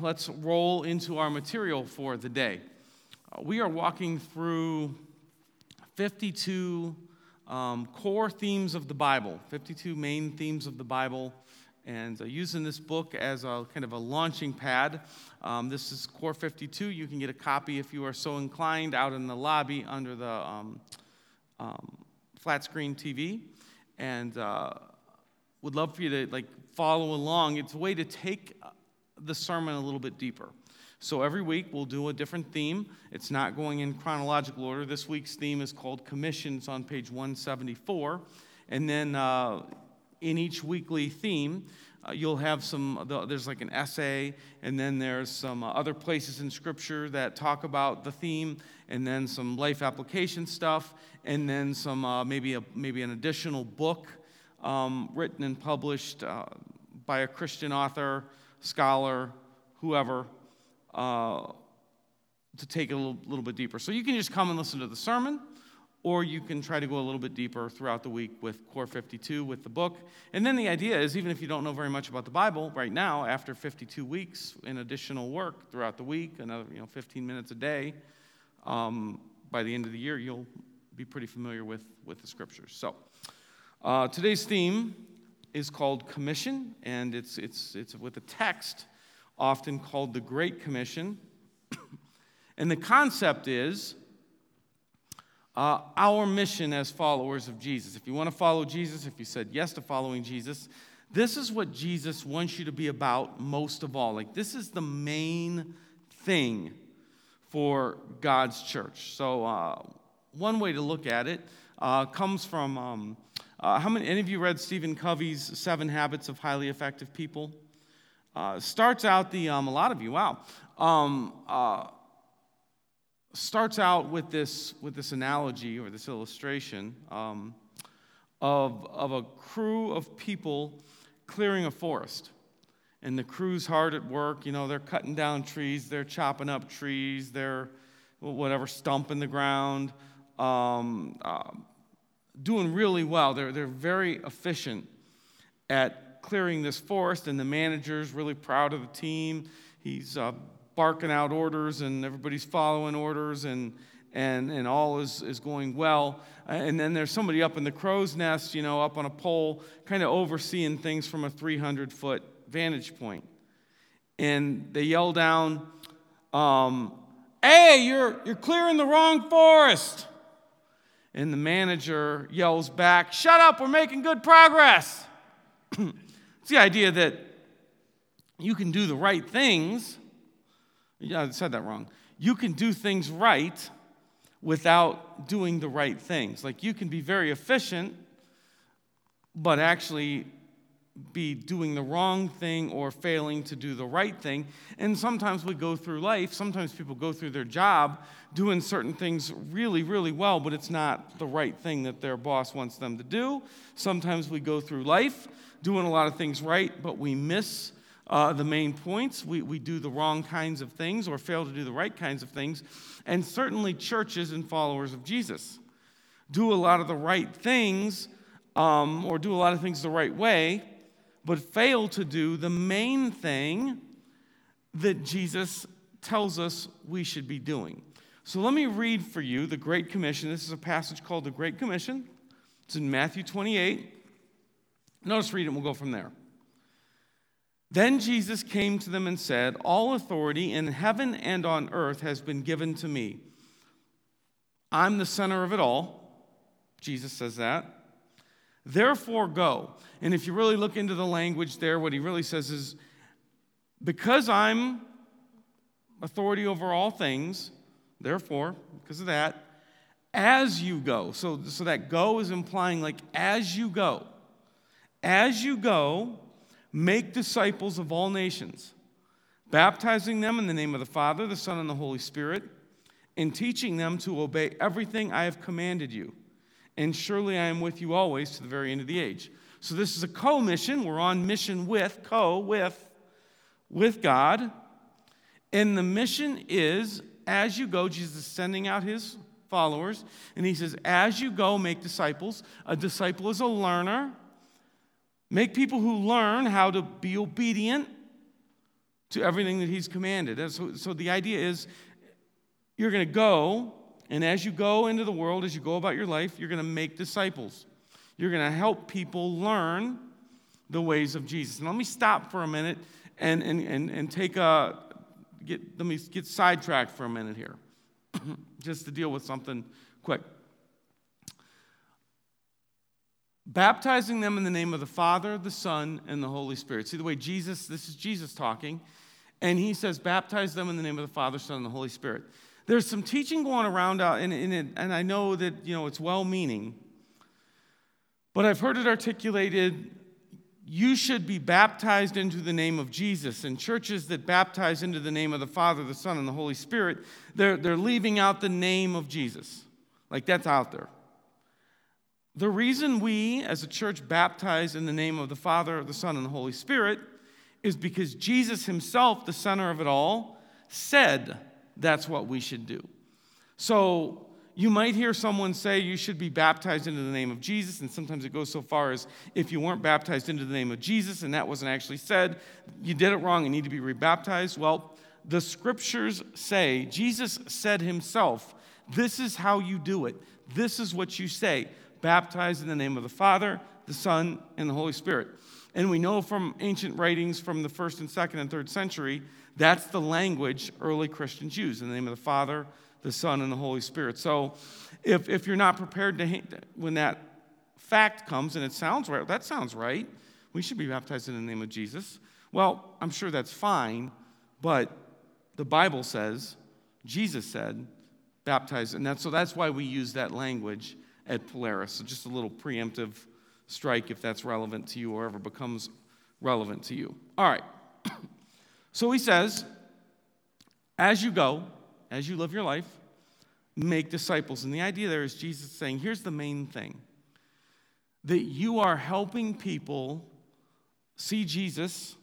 let's roll into our material for the day. Uh, we are walking through 52 um, core themes of the Bible, 52 main themes of the Bible, and uh, using this book as a kind of a launching pad. Um, this is Core 52. You can get a copy if you are so inclined out in the lobby under the um, um flat screen TV, and uh, would love for you to like follow along. It's a way to take the sermon a little bit deeper. So every week we'll do a different theme. It's not going in chronological order. This week's theme is called Commissions on page 174. And then uh, in each weekly theme, uh, you'll have some, there's like an essay, and then there's some uh, other places in Scripture that talk about the theme, and then some life application stuff, and then some uh, maybe, a, maybe an additional book um, written and published uh, by a Christian author scholar, whoever, uh, to take it a little, little bit deeper. So you can just come and listen to the sermon, or you can try to go a little bit deeper throughout the week with Core 52 with the book. And then the idea is even if you don't know very much about the Bible right now, after 52 weeks in additional work throughout the week, another you know 15 minutes a day, um, by the end of the year you'll be pretty familiar with, with the scriptures. So uh, today's theme is called Commission, and it's, it's, it's with a text often called the Great Commission. and the concept is uh, our mission as followers of Jesus. If you want to follow Jesus, if you said yes to following Jesus, this is what Jesus wants you to be about most of all. Like, this is the main thing for God's church. So, uh, one way to look at it uh, comes from um, uh, how many, any of you read Stephen Covey's Seven Habits of Highly Effective People? Uh, starts out the, um, a lot of you, wow. Um, uh, starts out with this, with this analogy or this illustration um, of, of a crew of people clearing a forest. And the crew's hard at work. You know, they're cutting down trees, they're chopping up trees, they're whatever, stumping the ground. Um, uh, doing really well. They're, they're very efficient at clearing this forest, and the manager's really proud of the team. He's uh, barking out orders, and everybody's following orders, and, and, and all is, is going well. And then there's somebody up in the crow's nest, you know, up on a pole, kind of overseeing things from a 300 foot vantage point. And they yell down, um, Hey, you're, you're clearing the wrong forest and the manager yells back, Shut up, we're making good progress. it's the idea that you can do the right things. Yeah, I said that wrong. You can do things right without doing the right things. Like you can be very efficient, but actually be doing the wrong thing or failing to do the right thing. And sometimes we go through life, sometimes people go through their job doing certain things really, really well, but it's not the right thing that their boss wants them to do. Sometimes we go through life doing a lot of things right, but we miss uh, the main points. We, we do the wrong kinds of things or fail to do the right kinds of things. And certainly, churches and followers of Jesus do a lot of the right things um, or do a lot of things the right way but fail to do the main thing that Jesus tells us we should be doing. So let me read for you the Great Commission. This is a passage called the Great Commission. It's in Matthew 28. Notice, read it, and we'll go from there. Then Jesus came to them and said, All authority in heaven and on earth has been given to me. I'm the center of it all. Jesus says that. Therefore, go. And if you really look into the language there, what he really says is, because I'm authority over all things, therefore, because of that, as you go. So, so that go is implying like as you go. As you go, make disciples of all nations, baptizing them in the name of the Father, the Son, and the Holy Spirit, and teaching them to obey everything I have commanded you and surely I am with you always to the very end of the age. So this is a co-mission. We're on mission with, co, with, with God. And the mission is, as you go, Jesus is sending out his followers, and he says, as you go, make disciples. A disciple is a learner. Make people who learn how to be obedient to everything that he's commanded. So, so the idea is you're going to go, and as you go into the world, as you go about your life, you're going to make disciples. You're going to help people learn the ways of Jesus. And let me stop for a minute and, and, and, and take a, get, let me get sidetracked for a minute here, just to deal with something quick. Baptizing them in the name of the Father, the Son, and the Holy Spirit. See the way Jesus, this is Jesus talking, and he says, baptize them in the name of the Father, Son, and the Holy Spirit. There's some teaching going around, out, and, and, and I know that you know it's well meaning, but I've heard it articulated you should be baptized into the name of Jesus. And churches that baptize into the name of the Father, the Son, and the Holy Spirit, they're, they're leaving out the name of Jesus. Like that's out there. The reason we as a church baptize in the name of the Father, the Son, and the Holy Spirit is because Jesus himself, the center of it all, said that's what we should do. So you might hear someone say you should be baptized into the name of Jesus, and sometimes it goes so far as if you weren't baptized into the name of Jesus and that wasn't actually said, you did it wrong and need to be rebaptized. Well, the scriptures say, Jesus said himself, this is how you do it. This is what you say baptized in the name of the Father, the Son, and the Holy Spirit. And we know from ancient writings from the first and second and third century, that's the language early Christians used in the name of the Father, the Son, and the Holy Spirit. So if, if you're not prepared to, when that fact comes and it sounds right, that sounds right, we should be baptized in the name of Jesus. Well, I'm sure that's fine, but the Bible says, Jesus said, baptize. And that's, so that's why we use that language at Polaris. So just a little preemptive strike if that's relevant to you or ever becomes relevant to you. All right. so he says, as you go, as you live your life, make disciples. And the idea there is Jesus saying, here's the main thing that you are helping people see Jesus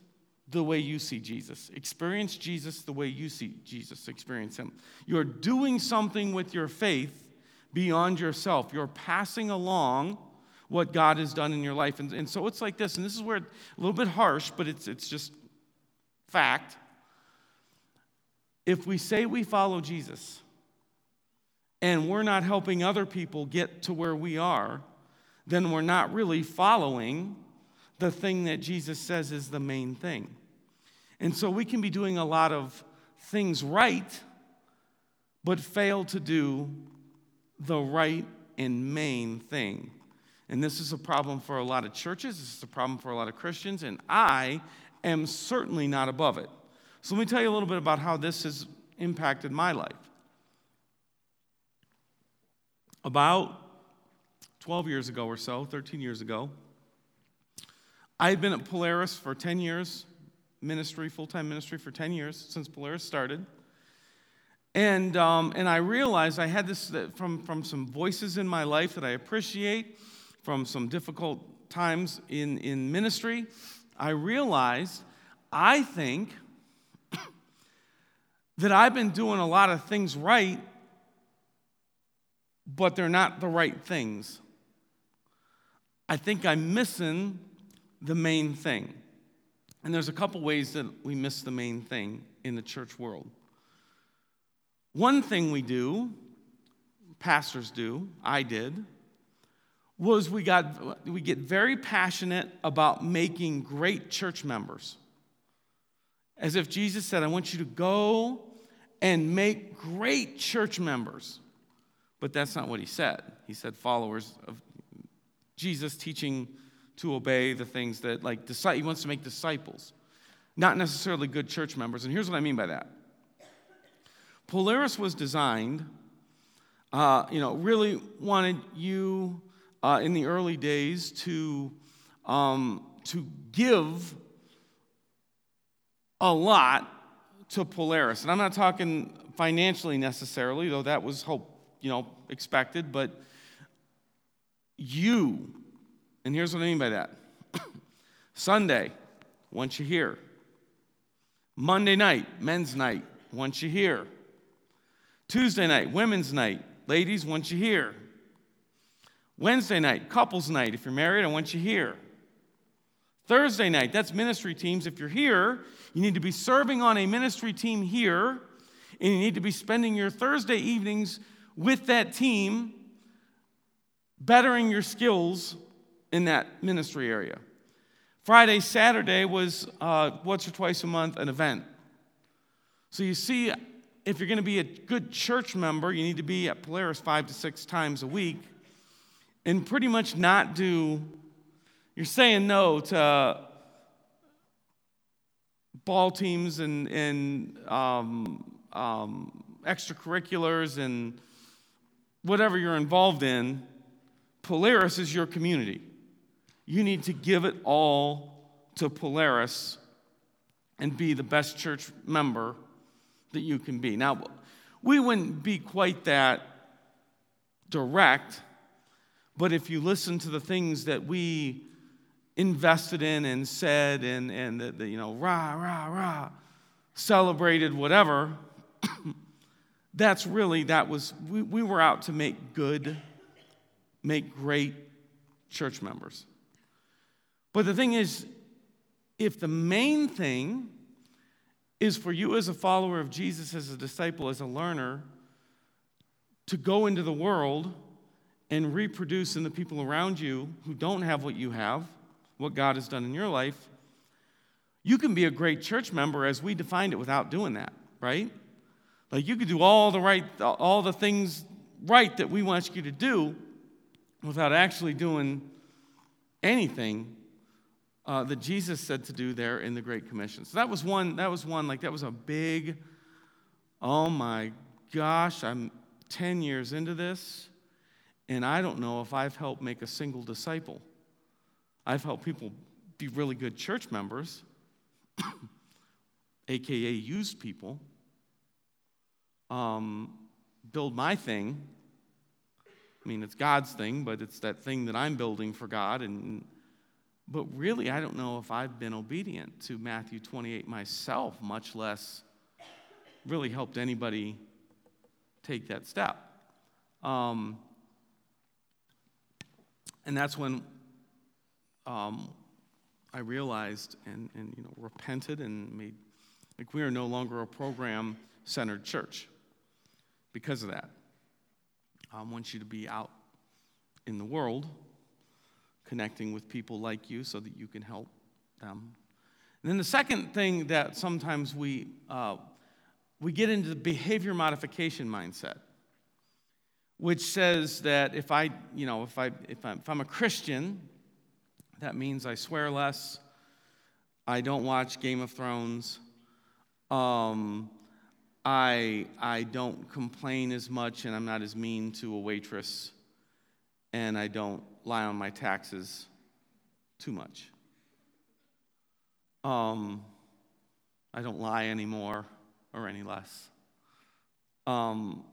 the way you see Jesus, experience Jesus the way you see Jesus, experience Him. You're doing something with your faith beyond yourself. You're passing along what God has done in your life. And, and so it's like this, and this is where it's a little bit harsh, but it's, it's just fact. If we say we follow Jesus and we're not helping other people get to where we are, then we're not really following the thing that Jesus says is the main thing. And so we can be doing a lot of things right, but fail to do the right and main thing. And this is a problem for a lot of churches, this is a problem for a lot of Christians, and I am certainly not above it. So let me tell you a little bit about how this has impacted my life. About 12 years ago or so, 13 years ago, I had been at Polaris for 10 years, ministry, full time ministry for 10 years since Polaris started. And, um, and I realized I had this from, from some voices in my life that I appreciate, from some difficult times in, in ministry. I realized I think that I've been doing a lot of things right, but they're not the right things. I think I'm missing the main thing. And there's a couple ways that we miss the main thing in the church world. One thing we do, pastors do, I did, was we, got, we get very passionate about making great church members. As if Jesus said, I want you to go and make great church members. But that's not what he said. He said followers of Jesus teaching to obey the things that, like, he wants to make disciples, not necessarily good church members. And here's what I mean by that Polaris was designed, uh, you know, really wanted you uh, in the early days to, um, to give a lot to Polaris. And I'm not talking financially necessarily, though that was hope, you know, expected, but you, and here's what I mean by that. Sunday, once you're here. Monday night, men's night, once you're here. Tuesday night, women's night. Ladies, once you're here. Wednesday night, couples night. If you're married, I want you here. Thursday night, that's ministry teams. If you're here, you need to be serving on a ministry team here, and you need to be spending your Thursday evenings with that team, bettering your skills in that ministry area. Friday, Saturday was uh, once or twice a month an event. So you see, if you're going to be a good church member, you need to be at Polaris five to six times a week and pretty much not do, you're saying no to ball teams and, and um, um, extracurriculars and whatever you're involved in. Polaris is your community. You need to give it all to Polaris and be the best church member that you can be. Now, we wouldn't be quite that direct, but if you listen to the things that we invested in and said and, and the, the, you know, rah, rah, rah, celebrated, whatever, that's really, that was, we, we were out to make good, make great church members. But the thing is, if the main thing is for you as a follower of Jesus, as a disciple, as a learner, to go into the world and reproduce in the people around you who don't have what you have, what God has done in your life, you can be a great church member as we defined it without doing that, right? Like you could do all the right, all the things right that we want you to do without actually doing anything uh, that Jesus said to do there in the Great Commission. So that was one, that was one, like that was a big, oh my gosh, I'm 10 years into this, and I don't know if I've helped make a single disciple. I've helped people be really good church members, aka used people, um, build my thing. I mean, it's God's thing, but it's that thing that I'm building for God, and but really, I don't know if I've been obedient to Matthew 28 myself, much less really helped anybody take that step. Um, and that's when um, I realized and, and you know, repented and made, like, we are no longer a program centered church because of that. I want you to be out in the world connecting with people like you so that you can help them. And then the second thing that sometimes we, uh, we get into the behavior modification mindset, which says that if I, you know, if, I, if, I'm, if I'm a Christian, that means I swear less, I don't watch Game of Thrones, um, I, I don't complain as much, and I'm not as mean to a waitress, and I don't lie on my taxes too much. Um, I don't lie anymore or any less. Um,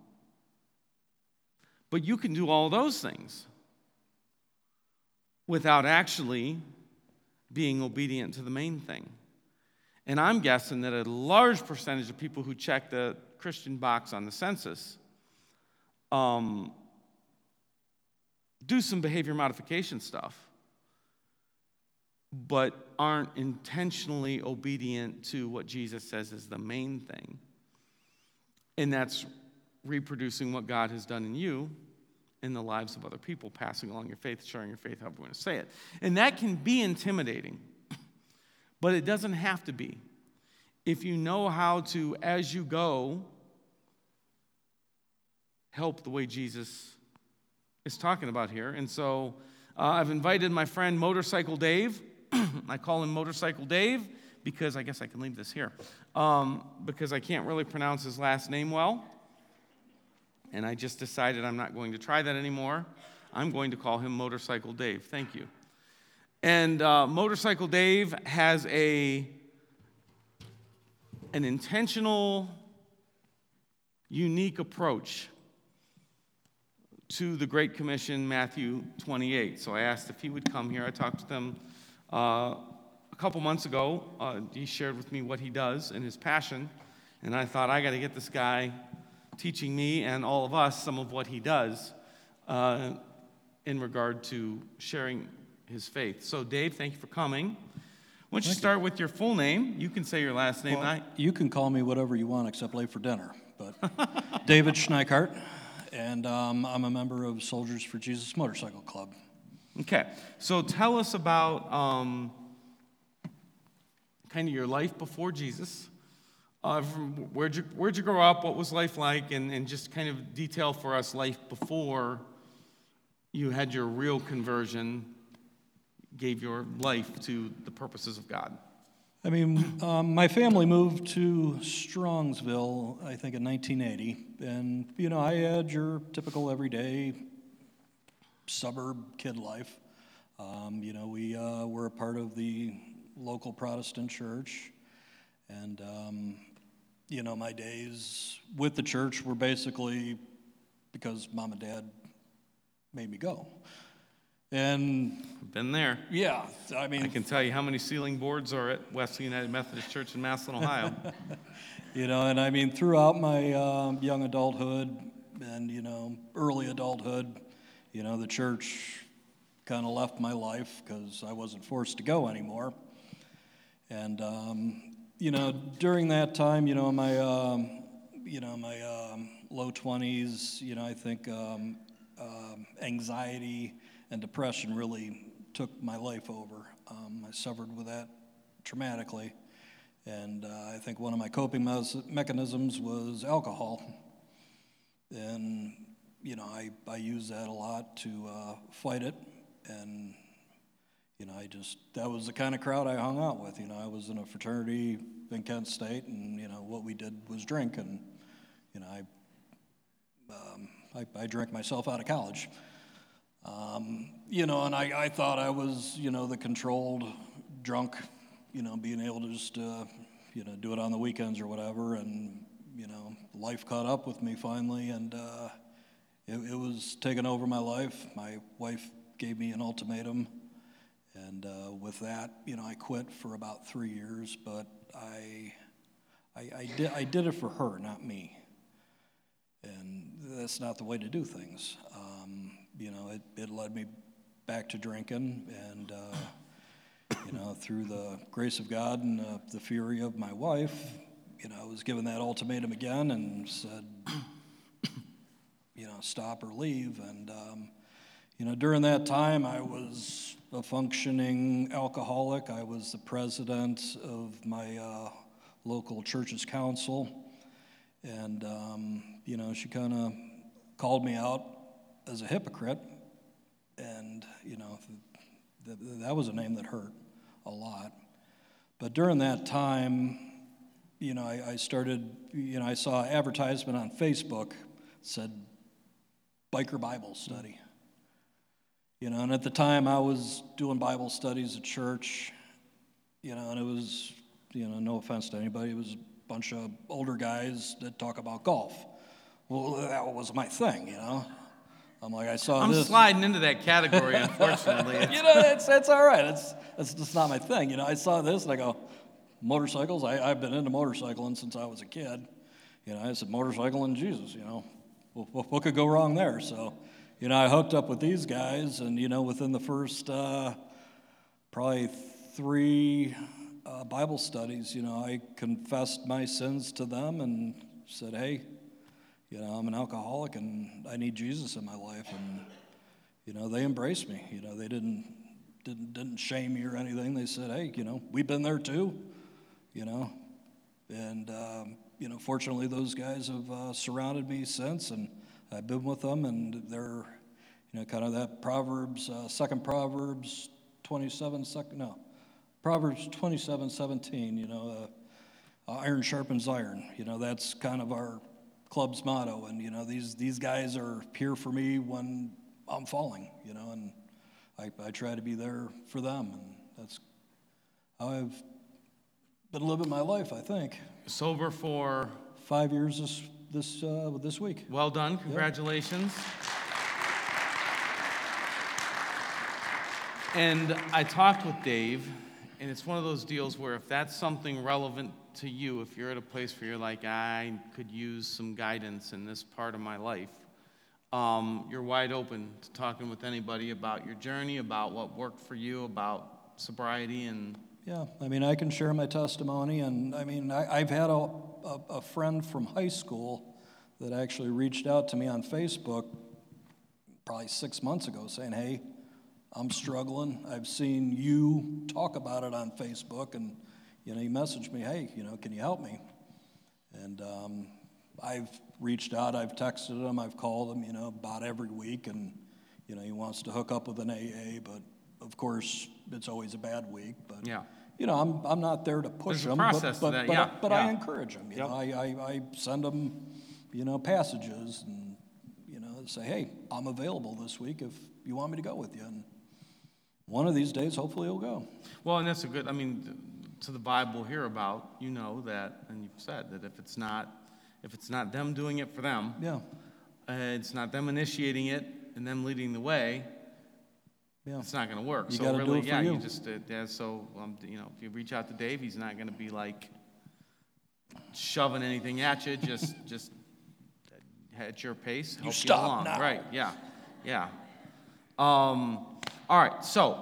but you can do all those things without actually being obedient to the main thing. And I'm guessing that a large percentage of people who check the Christian box on the census um, do some behavior modification stuff, but aren't intentionally obedient to what Jesus says is the main thing. And that's reproducing what God has done in you in the lives of other people, passing along your faith, sharing your faith, however you want to say it. And that can be intimidating, but it doesn't have to be. If you know how to, as you go, help the way Jesus is talking about here. And so uh, I've invited my friend Motorcycle Dave. I call him Motorcycle Dave because I guess I can leave this here um, because I can't really pronounce his last name well. And I just decided I'm not going to try that anymore. I'm going to call him Motorcycle Dave. Thank you. And uh, Motorcycle Dave has a an intentional, unique approach to the Great Commission, Matthew 28. So I asked if he would come here. I talked to them uh, a couple months ago. Uh, he shared with me what he does and his passion. And I thought, I got to get this guy teaching me and all of us some of what he does uh, in regard to sharing his faith. So, Dave, thank you for coming. Why don't you start with your full name? You can say your last name. Well, I, you can call me whatever you want except late for dinner. But David Schneikart, and um, I'm a member of Soldiers for Jesus Motorcycle Club. okay, so tell us about um, kind of your life before Jesus. Uh, where'd, you, where'd you grow up? What was life like? And, and just kind of detail for us life before you had your real conversion, gave your life to the purposes of God. I mean, um, my family moved to Strongsville, I think, in 1980. And, you know, I had your typical everyday suburb kid life. Um, you know, we uh, were a part of the local Protestant church. And, um, you know, my days with the church were basically because mom and dad made me go. And Been there. yeah, I mean, I can tell you how many ceiling boards are at Wesley United Methodist Church in Massillon, Ohio. You know, and I mean, throughout my um, young adulthood and, you know, early adulthood, you know, the church kind of left my life because I wasn't forced to go anymore. And, um, you know, during that time, you know, my, um, you know, my um, low 20s, you know, I think um, um, anxiety and depression really took my life over. Um, I suffered with that traumatically. And uh, I think one of my coping mechanisms was alcohol. And, you know, I, I use that a lot to uh, fight it. And, you know, I just, that was the kind of crowd I hung out with. You know, I was in a fraternity in Kent State, and, you know, what we did was drink. And, you know, I, um, I, I drank myself out of college. Um, you know, and I, I thought I was, you know, the controlled drunk, you know, being able to just, uh, you know, do it on the weekends or whatever. And, you know, life caught up with me finally, and uh, it, it was taking over my life. My wife gave me an ultimatum, and uh, with that, you know, I quit for about three years, but I, I, I, did, I did it for her, not me. And that's not the way to do things. Um, you know, it, it led me back to drinking, and uh, you know, through the grace of God and uh, the fury of my wife, you know, I was given that ultimatum again and said, you know, stop or leave. And um, you know, during that time, I was a functioning alcoholic. I was the president of my uh, local church's council, and um, you know, she kind of called me out as a hypocrite, and you know, th- th- that was a name that hurt a lot. But during that time, you know, I, I started, you know, I saw an advertisement on Facebook said biker Bible study. You know, and at the time I was doing Bible studies at church, you know, and it was, you know, no offense to anybody, it was a bunch of older guys that talk about golf. Well, that was my thing, you know. I'm like, I saw I'm this. sliding into that category, unfortunately. You know, that's, that's all right. It's, it's just not my thing. You know, I saw this and I go, motorcycles? I, I've been into motorcycling since I was a kid. You know, I said, motorcycle and Jesus, you know, what, what could go wrong there? So, you know, I hooked up with these guys, and, you know, within the first uh, probably three uh, Bible studies, you know, I confessed my sins to them and said, hey, you know, I'm an alcoholic and I need Jesus in my life. And, you know, they embraced me. You know, they didn't, didn't, didn't shame me or anything. They said, hey, you know, we've been there too, you know. And, um, you know, fortunately, those guys have uh, surrounded me since, and I've been with them, and they're, you know, kind of that Proverbs, uh, second Proverbs 27, second, no, Proverbs 27, 17, you know, uh, iron sharpens iron. You know, that's kind of our club's motto. And, you know, these, these guys are here for me when I'm falling, you know, and I, I try to be there for them. And that's how I've been living my life, I think. Sober for Five years this, this, uh, this week. well done. Congratulations. And I talked with Dave, and it's one of those deals where if that's something relevant to you, if you're at a place where you're like, I could use some guidance in this part of my life, um, you're wide open to talking with anybody about your journey, about what worked for you, about sobriety, and Yeah, I mean, I can share my testimony, and I mean, I, have had a, a, a, friend from high school that actually reached out to me on Facebook probably six months ago saying, Hey, I'm struggling. I've seen you talk about it on Facebook, and you know, he messaged me, Hey, you know, can you help me? And um, I've reached out, I've texted him, I've called him, you know, about every week, and you know, he wants to hook up with an AA, but of course, it's always a bad week. But yeah. You know, I'm, I'm not there to push There's him, but, but, that, but, yeah, but yeah. I encourage them. You yep. know, I, I, I send them, you know, passages and you know, say, hey, I'm available this week if you want me to go with you. And one of these days, hopefully, he'll go. Well, and that's a good. I mean, to the Bible here about, you know that, and you've said that if it's not, if it's not them doing it for them, yeah, uh, it's not them initiating it and them leading the way, yeah. it's not going to work. You so really, do it for yeah, you. you just uh, yeah. So um, you know, if you reach out to Dave, he's not going to be like shoving anything at you. Just just at your pace, help you, stop along. now. Right? Yeah, yeah. Um, all right. So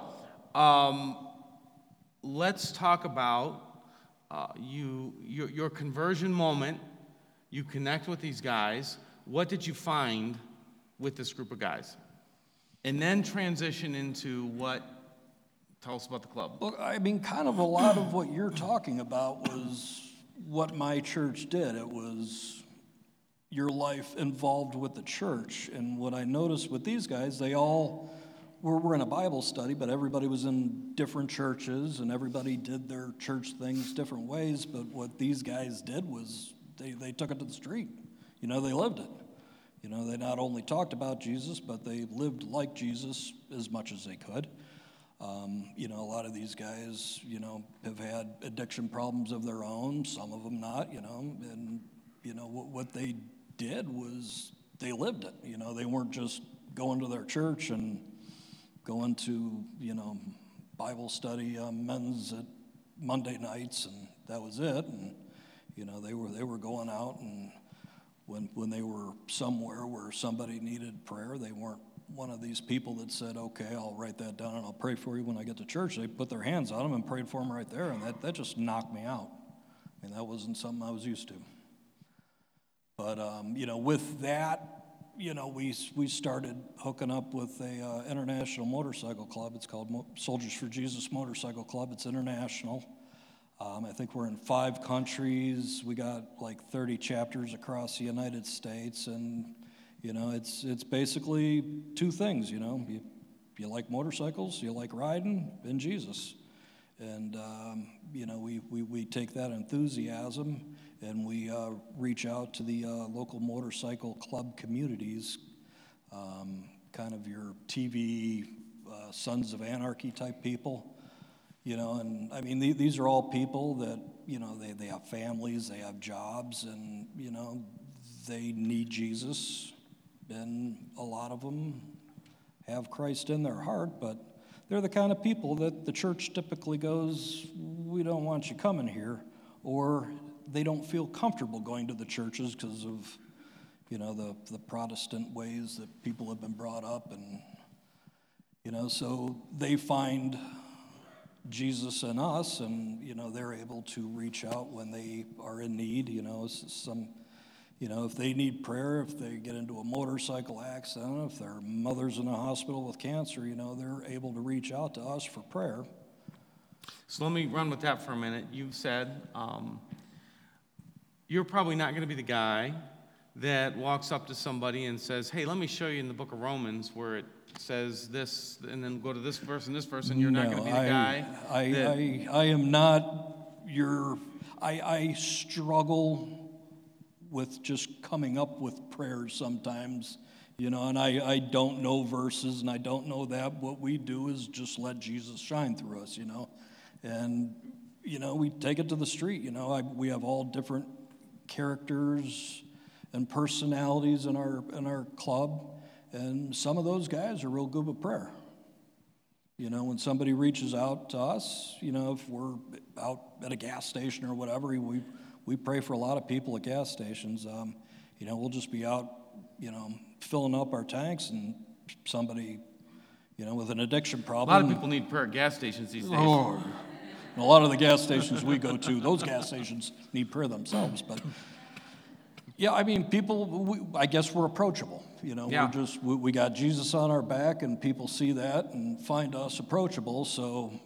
um, let's talk about uh, you your, your conversion moment. You connect with these guys. What did you find with this group of guys? And then transition into what, tell us about the club. Look, I mean, kind of a lot of what you're talking about was what my church did. It was your life involved with the church. And what I noticed with these guys, they all were, were in a Bible study, but everybody was in different churches and everybody did their church things different ways. But what these guys did was they, they took it to the street. You know, they lived it. You know, they not only talked about Jesus, but they lived like Jesus as much as they could. Um, you know, a lot of these guys, you know, have had addiction problems of their own, some of them not, you know, and, you know, what, what they did was they lived it. You know, they weren't just going to their church and going to, you know, Bible study um, men's at Monday nights, and that was it. And, you know, they were, they were going out and, when, when they were somewhere where somebody needed prayer, they weren't one of these people that said, okay, I'll write that down and I'll pray for you when I get to church. They put their hands on them and prayed for them right there, and that, that just knocked me out. I mean, that wasn't something I was used to. But, um, you know, with that, you know, we, we started hooking up with a uh, international motorcycle club. It's called Mo- Soldiers for Jesus Motorcycle Club. It's international. Um, I think we're in five countries. We got like 30 chapters across the United States, and you know, it's it's basically two things. You know, you, you like motorcycles, you like riding, and Jesus. And um, you know, we, we we take that enthusiasm and we uh, reach out to the uh, local motorcycle club communities, um, kind of your TV uh, Sons of Anarchy type people. You know, and I mean, these are all people that, you know, they, they have families, they have jobs, and, you know, they need Jesus. And a lot of them have Christ in their heart, but they're the kind of people that the church typically goes, we don't want you coming here, or they don't feel comfortable going to the churches because of, you know, the, the Protestant ways that people have been brought up. And, you know, so they find Jesus and us, and you know they're able to reach out when they are in need. You know, some, you know, if they need prayer, if they get into a motorcycle accident, if their mother's in a hospital with cancer, you know, they're able to reach out to us for prayer. So let me run with that for a minute. You said um, you're probably not going to be the guy that walks up to somebody and says, "Hey, let me show you in the Book of Romans where it." says this and then go to this verse and this verse and you're no, not going to be the I, guy I, that, I, I am not your I, I struggle with just coming up with prayers sometimes you know and I, I don't know verses and i don't know that what we do is just let jesus shine through us you know and you know we take it to the street you know I, we have all different characters and personalities in our in our club and some of those guys are real good with prayer. You know, when somebody reaches out to us, you know, if we're out at a gas station or whatever, we, we pray for a lot of people at gas stations. Um, you know, we'll just be out, you know, filling up our tanks and somebody, you know, with an addiction problem. a lot of people need prayer at gas stations these days Oh, a lot of the gas stations we go to, those gas stations need prayer themselves. But yeah, I mean, people, we, I guess we're approachable. You know, Yeah. we're just, we, we got Jesus on our back, and people see that and find us approachable. So,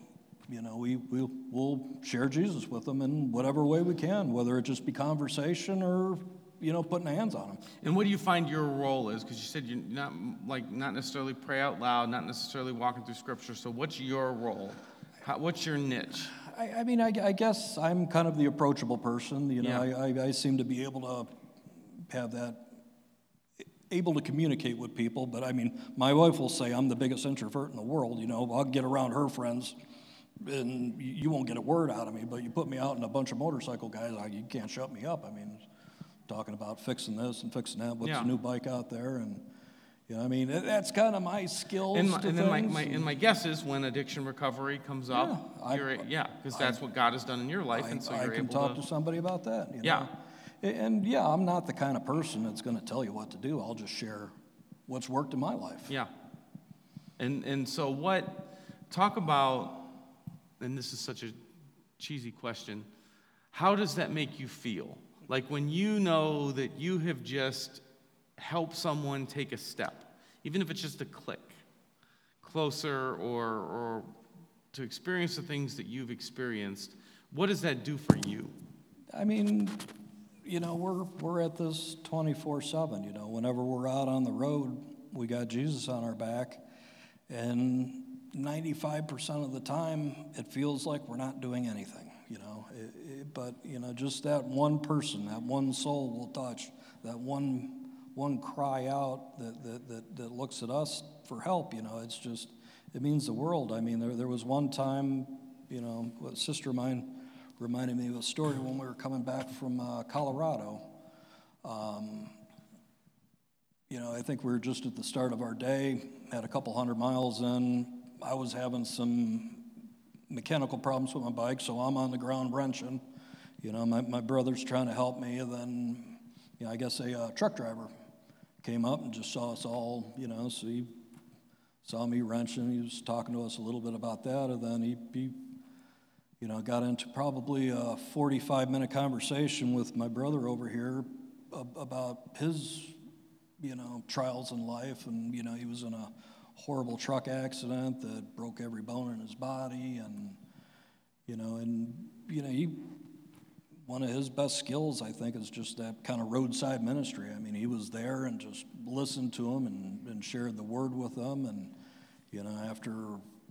you know, we, we, we'll share Jesus with them in whatever way we can, whether it just be conversation or, you know, putting hands on them. And what do you find your role is? Because you said you're not like not necessarily pray out loud, not necessarily walking through scripture. So what's your role? How, what's your niche? I, I mean, I, I guess I'm kind of the approachable person. You know, Yeah. I, I, I seem to be able to have that, able to communicate with people. But I mean, my wife will say I'm the biggest introvert in the world. You know, I'll get around her friends, and you, won't get a word out of me. But you put me out in a bunch of motorcycle guys, like, you can't shut me up. I mean, talking about fixing this and fixing that. What's Yeah. the new bike out there? And you know, I mean, that's kind of my skills. And, my, and then my, my, and my guess is when addiction recovery comes up, Yeah, I- you're, yeah, because that's what God has done in your life, I, and so I you're can able talk to. to somebody about that. You Yeah. know? A- And, yeah, I'm not the kind of person that's going to tell you what to do. I'll just share what's worked in my life. Yeah. And, and so, what, talk about, and this is such a cheesy question, how does that make you feel? Like when you know that you have just helped someone take a step, even if it's just a click closer or, or to experience the things that you've experienced, what does that do for you? I mean, you know, we're, we're at this 24 7. You know, whenever we're out on the road, we got Jesus on our back. And 95% of the time, it feels like we're not doing anything, you know. It- it- but, you know, just that one person, that one soul will touch, that one, one cry out that, that, that, that looks at us for help, you know, it's just, it means the world. I mean, there, there was one time, you know, a sister of mine reminded me of a story when we were coming back from uh, Colorado. Um, you know, I think we were just at the start of our day, had a couple hundred miles in. I was having some mechanical problems with my bike, so I'm on the ground wrenching. You know, my, my brother's trying to help me, and then, you know, I guess a uh, truck driver came up and just saw us all, you know, so he saw me wrenching. He was talking to us a little bit about that, and then he, he you know, got into probably a 45 minute conversation with my brother over here about his, you know, trials in life. And, you know, he was in a horrible truck accident that broke every bone in his body. And, you know, and, you know, he, one of his best skills, I think, is just that kind of roadside ministry. I mean, he was there and just listened to them and, and shared the word with them. And, you know, after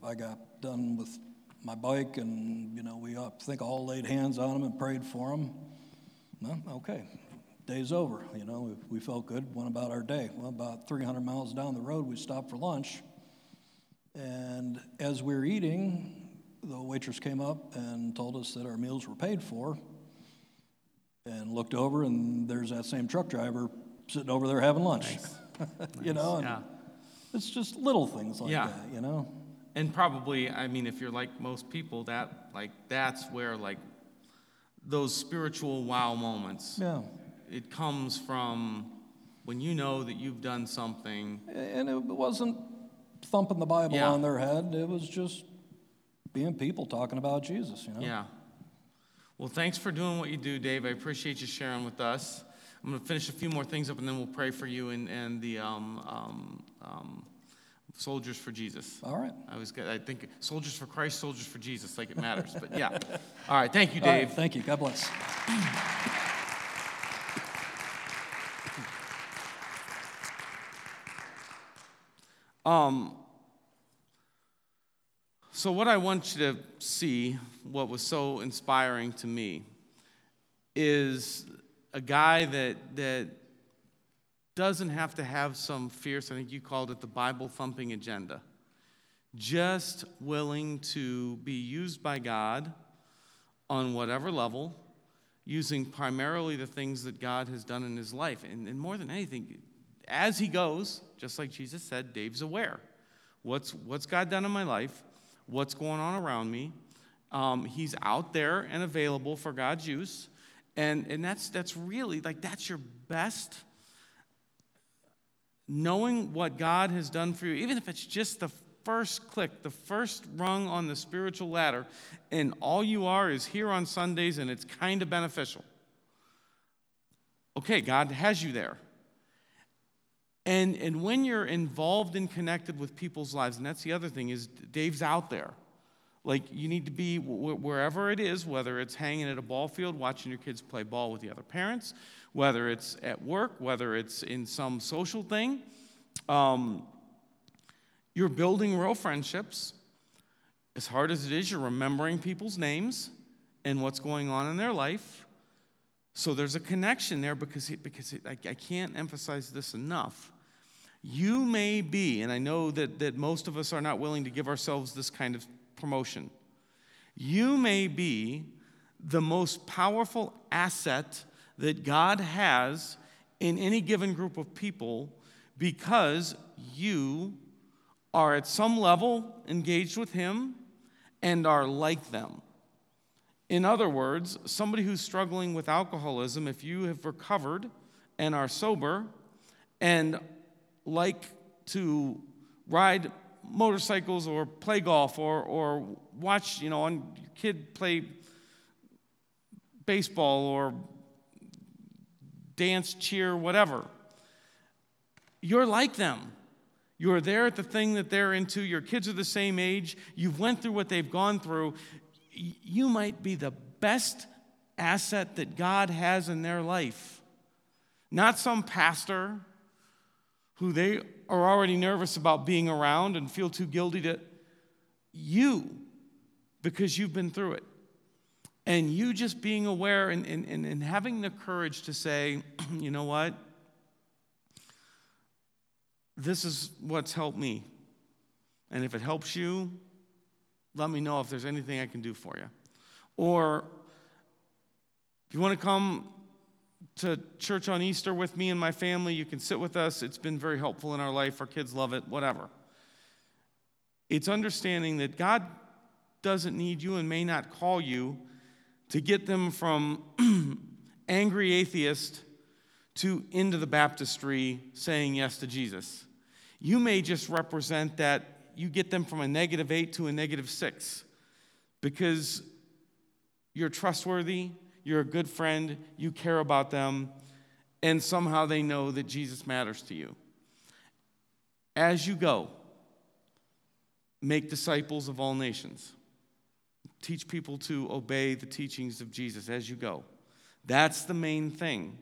I got done with my bike and, you know, we, I think, all laid hands on him and prayed for him. Well, okay, day's over. You know, we, we felt good, went about our day. Well, about 300 miles down the road, we stopped for lunch. And as we were eating, the waitress came up and told us that our meals were paid for and looked over, and there's that same truck driver sitting over there having lunch. you know, and Yeah. it's just little things like Yeah. that, you know? And probably, I mean, if you're like most people, that like that's where like those spiritual wow moments. Yeah. It comes from when you know that you've done something. And it wasn't thumping the Bible Yeah. on their head, it was just being people talking about Jesus, you know? Yeah. Well, thanks for doing what you do, Dave. I appreciate you sharing with us. I'm going to finish a few more things up, and then we'll pray for you and, and the um, um, um, Soldiers for Jesus. All right. I was, I think Soldiers for Christ, Soldiers for Jesus, like it matters. But yeah. All right. Thank you, right, Dave. thank you. God bless. Um, so, what I want you to see, what was so inspiring to me, is a guy that, that doesn't have to have some fierce, I think you called it the Bible thumping agenda. Just willing to be used by God on whatever level, using primarily the things that God has done in his life. And, and more than anything, as he goes, just like Jesus said, Dave's aware. What's, what's God done in my life? What's going on around me? Um, he's out there and available for God's use. And, and that's, that's really, like, that's your best knowing what God has done for you, even if it's just the first click, the first rung on the spiritual ladder, and all you are is here on Sundays and it's kind of beneficial. Okay, God has you there. And, and when you're involved and connected with people's lives, and that's the other thing, is Dave's out there. Like, you need to be wherever it is, whether it's hanging at a ball field, watching your kids play ball with the other parents, whether it's at work, whether it's in some social thing. Um, you're building real friendships. As hard as it is, you're remembering people's names and what's going on in their life. So there's a connection there because, it, because it, I, I can't emphasize this enough. You may be, and I know that, that most of us are not willing to give ourselves this kind of promotion. You may be the most powerful asset that God has in any given group of people because you are at some level engaged with Him and are like them. In other words, somebody who's struggling with alcoholism, if you have recovered and are sober and like to ride motorcycles or play golf or, or watch, you know, your kid play baseball or dance, cheer, whatever. You're like them. You're there at the thing that they're into. Your kids are the same age. You've went through what they've gone through. You might be the best asset that God has in their life. Not some pastor who they are already nervous about being around and feel too guilty to you because you've been through it. And you just being aware and, and, and having the courage to say, you know what? This is what's helped me. And if it helps you, let me know if there's anything I can do for you. Or if you want to come to church on Easter with me and my family. You can sit with us. It's been very helpful in our life. Our kids love it, whatever. It's understanding that God doesn't need you and may not call you to get them from angry atheist to into the baptistry saying yes to Jesus. You may just represent that you get them from a negative eight to a negative six because you're trustworthy, you're a good friend, you care about them, and somehow they know that Jesus matters to you. As you go, make disciples of all nations. Teach people to obey the teachings of Jesus as you go. That's the main thing.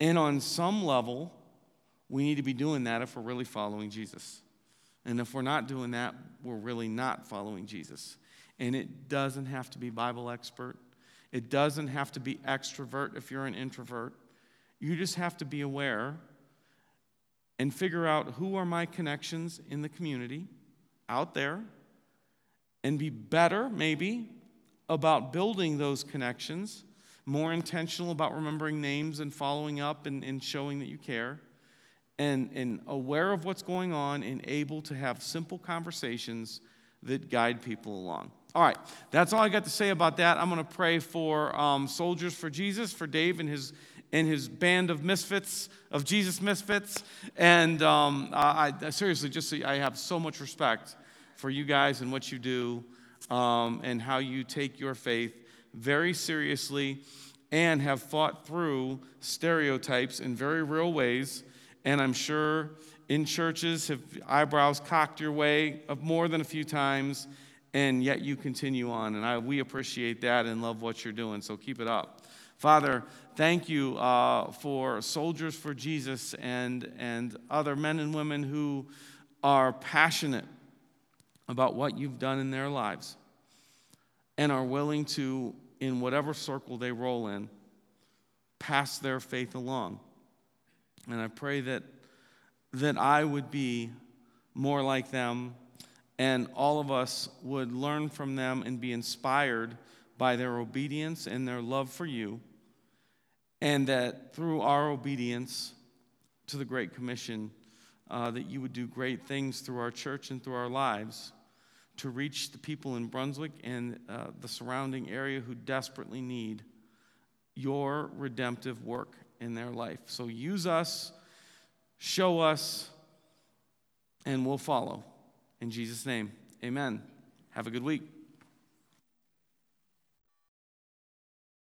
And on some level, we need to be doing that if we're really following Jesus. And if we're not doing that, we're really not following Jesus. And it doesn't have to be Bible expert. It doesn't have to be extrovert if you're an introvert. You just have to be aware and figure out who are my connections in the community out there and be better, maybe, about building those connections, more intentional about remembering names and following up and, and showing that you care, and, and aware of what's going on and able to have simple conversations that guide people along. All right, that's all I got to say about that. I'm going to pray for um, Soldiers for Jesus, for Dave and his and his band of misfits, of Jesus misfits. And um, I, I, seriously, just I have so much respect for you guys and what you do um, and how you take your faith very seriously and have fought through stereotypes in very real ways. And I'm sure in churches have eyebrows cocked your way of more than a few times and yet you continue on. And I, we appreciate that and love what you're doing, so keep it up. Father, thank you uh, for Soldiers for Jesus and, and other men and women who are passionate about what you've done in their lives and are willing to, in whatever circle they roll in, pass their faith along. And I pray that, that I would be more like them and all of us would learn from them and be inspired by their obedience and their love for you, and that through our obedience to the Great Commission, uh, that you would do great things through our church and through our lives to reach the people in Brunswick and uh, the surrounding area who desperately need your redemptive work in their life. So use us, show us, and we'll follow. In Jesus' name, amen. Have a good week.